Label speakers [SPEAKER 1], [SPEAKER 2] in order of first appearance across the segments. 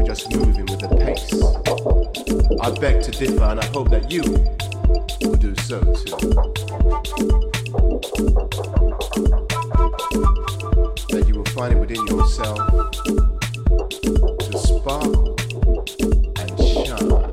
[SPEAKER 1] we're just moving with the pace. I beg to differ, and I hope that you will do so too. That you will find it within yourself to sparkle and shine.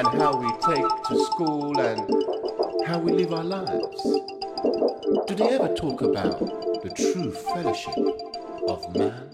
[SPEAKER 1] and how we take to school and how we live our lives. Do they ever talk about the true fellowship of man?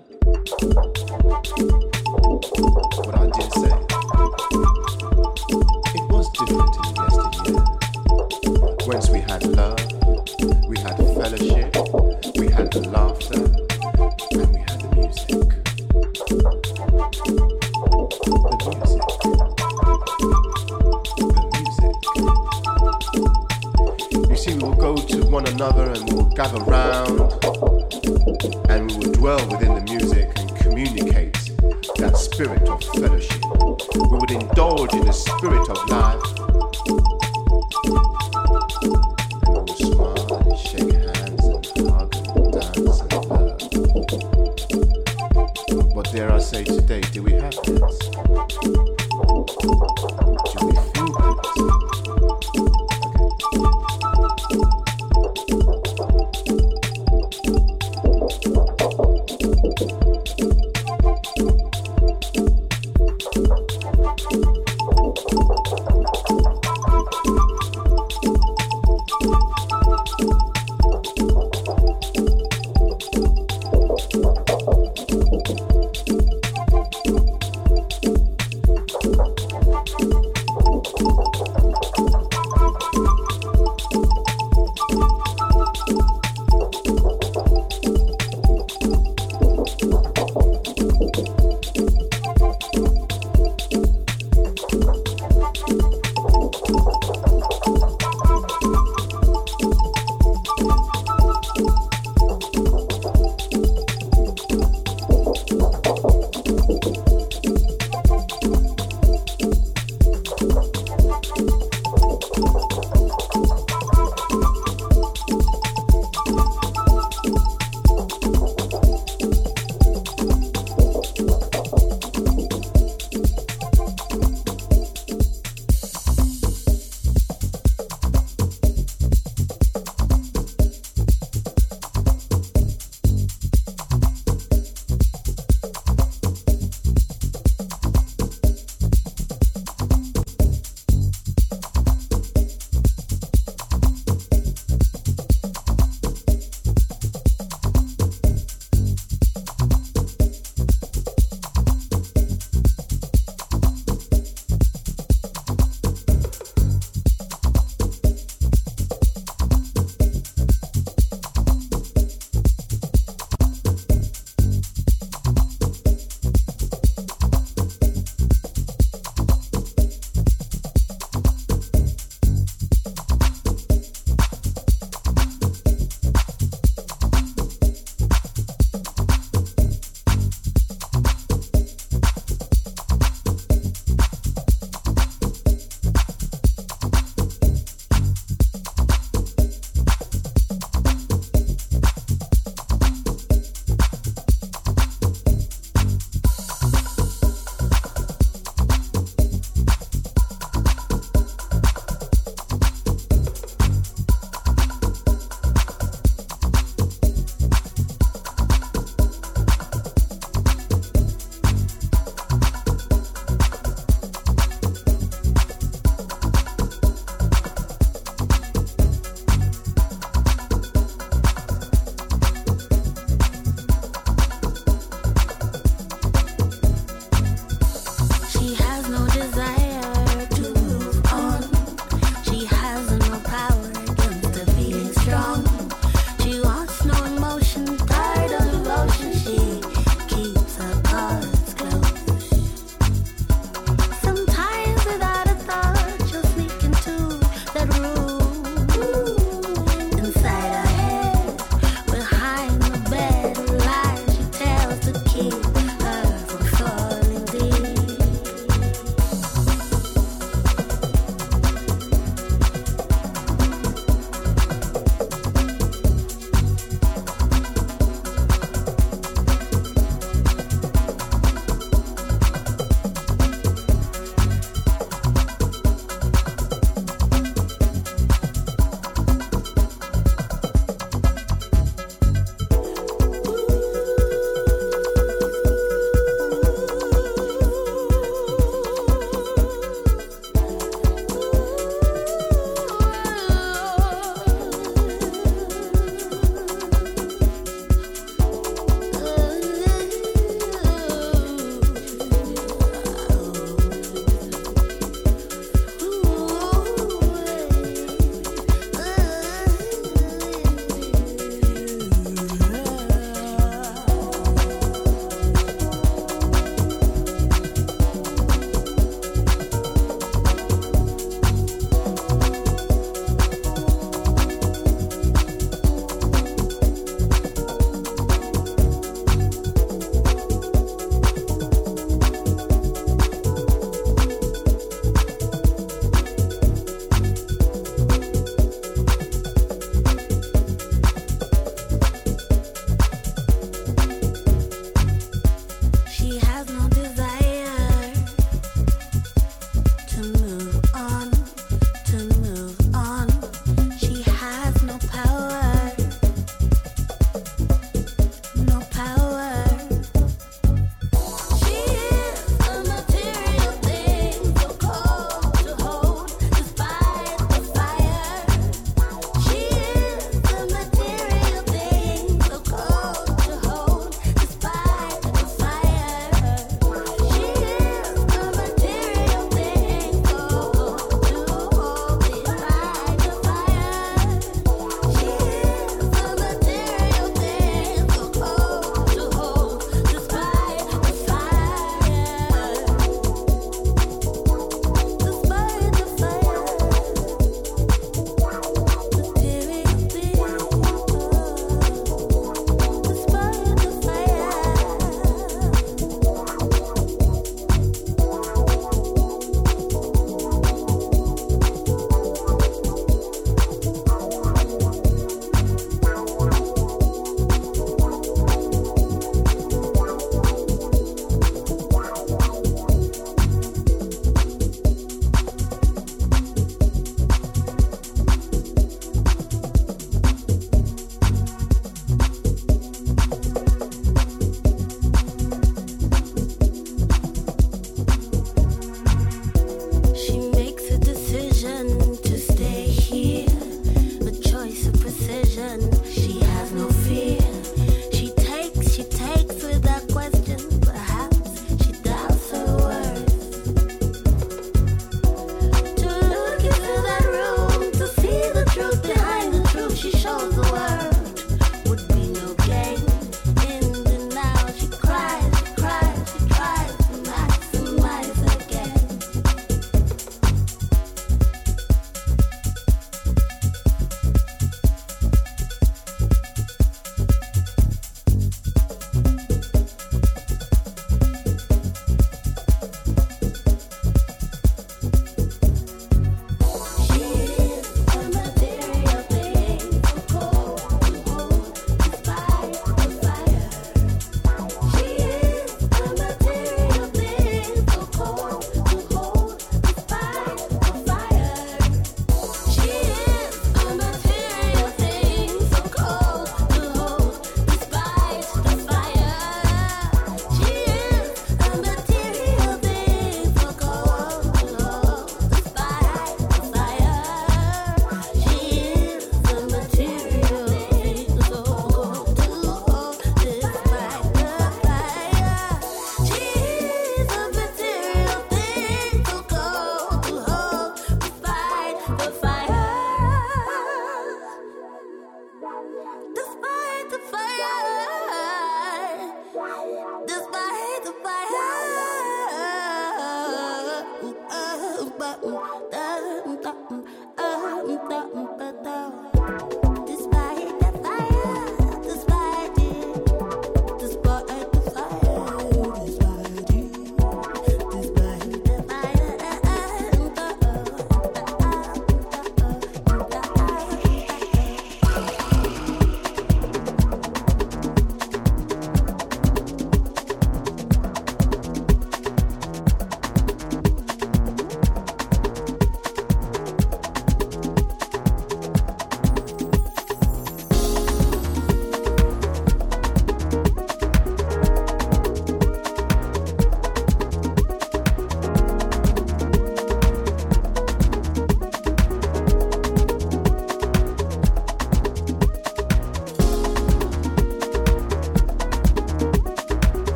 [SPEAKER 1] 嗯。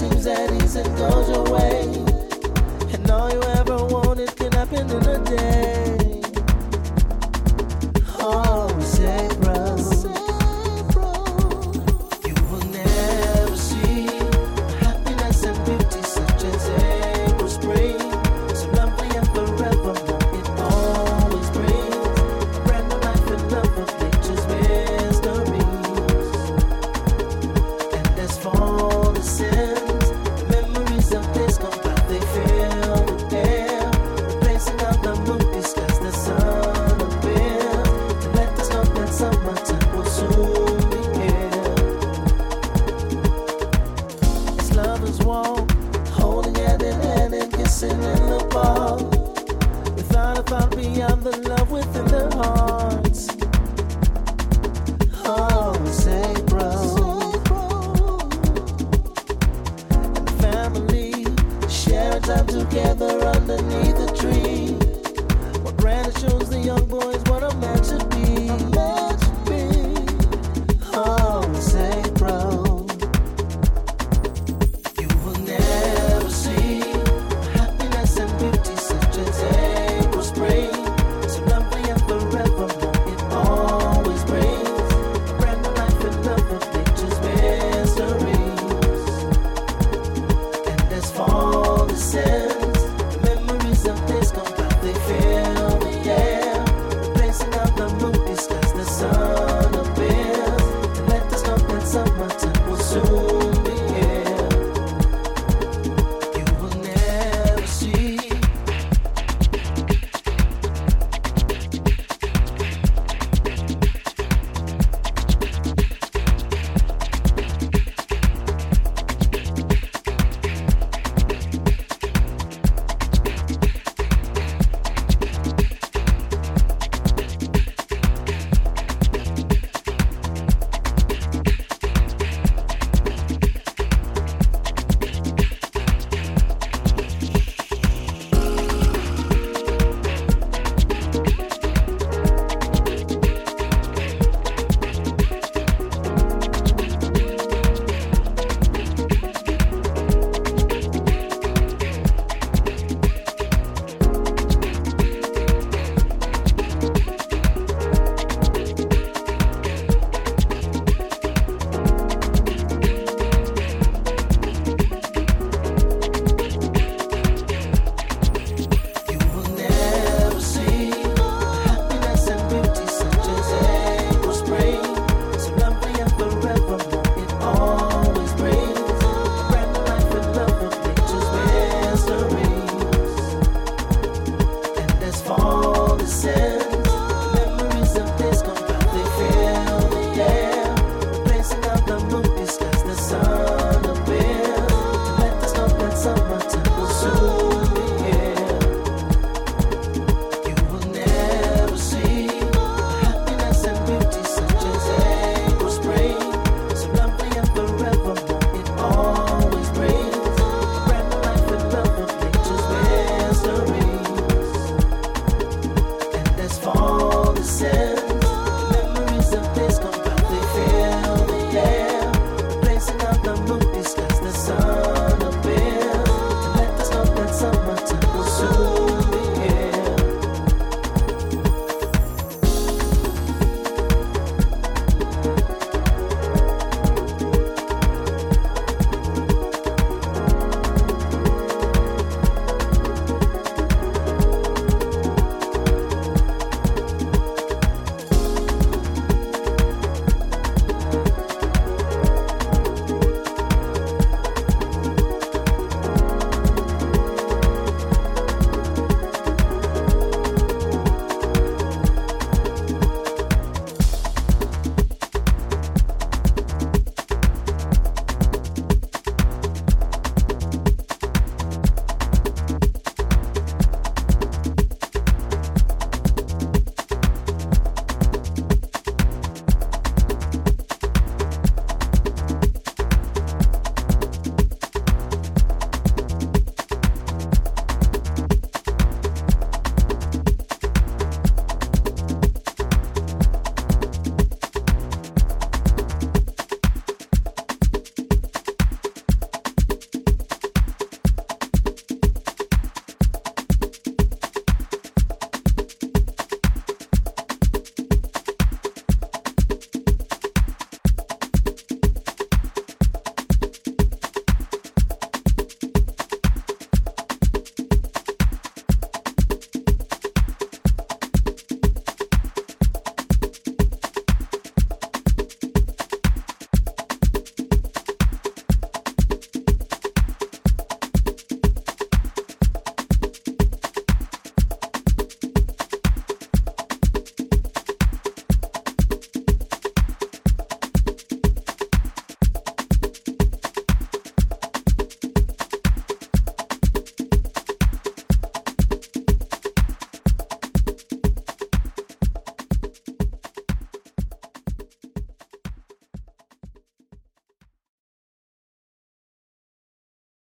[SPEAKER 1] seems that
[SPEAKER 2] ease that goes your way.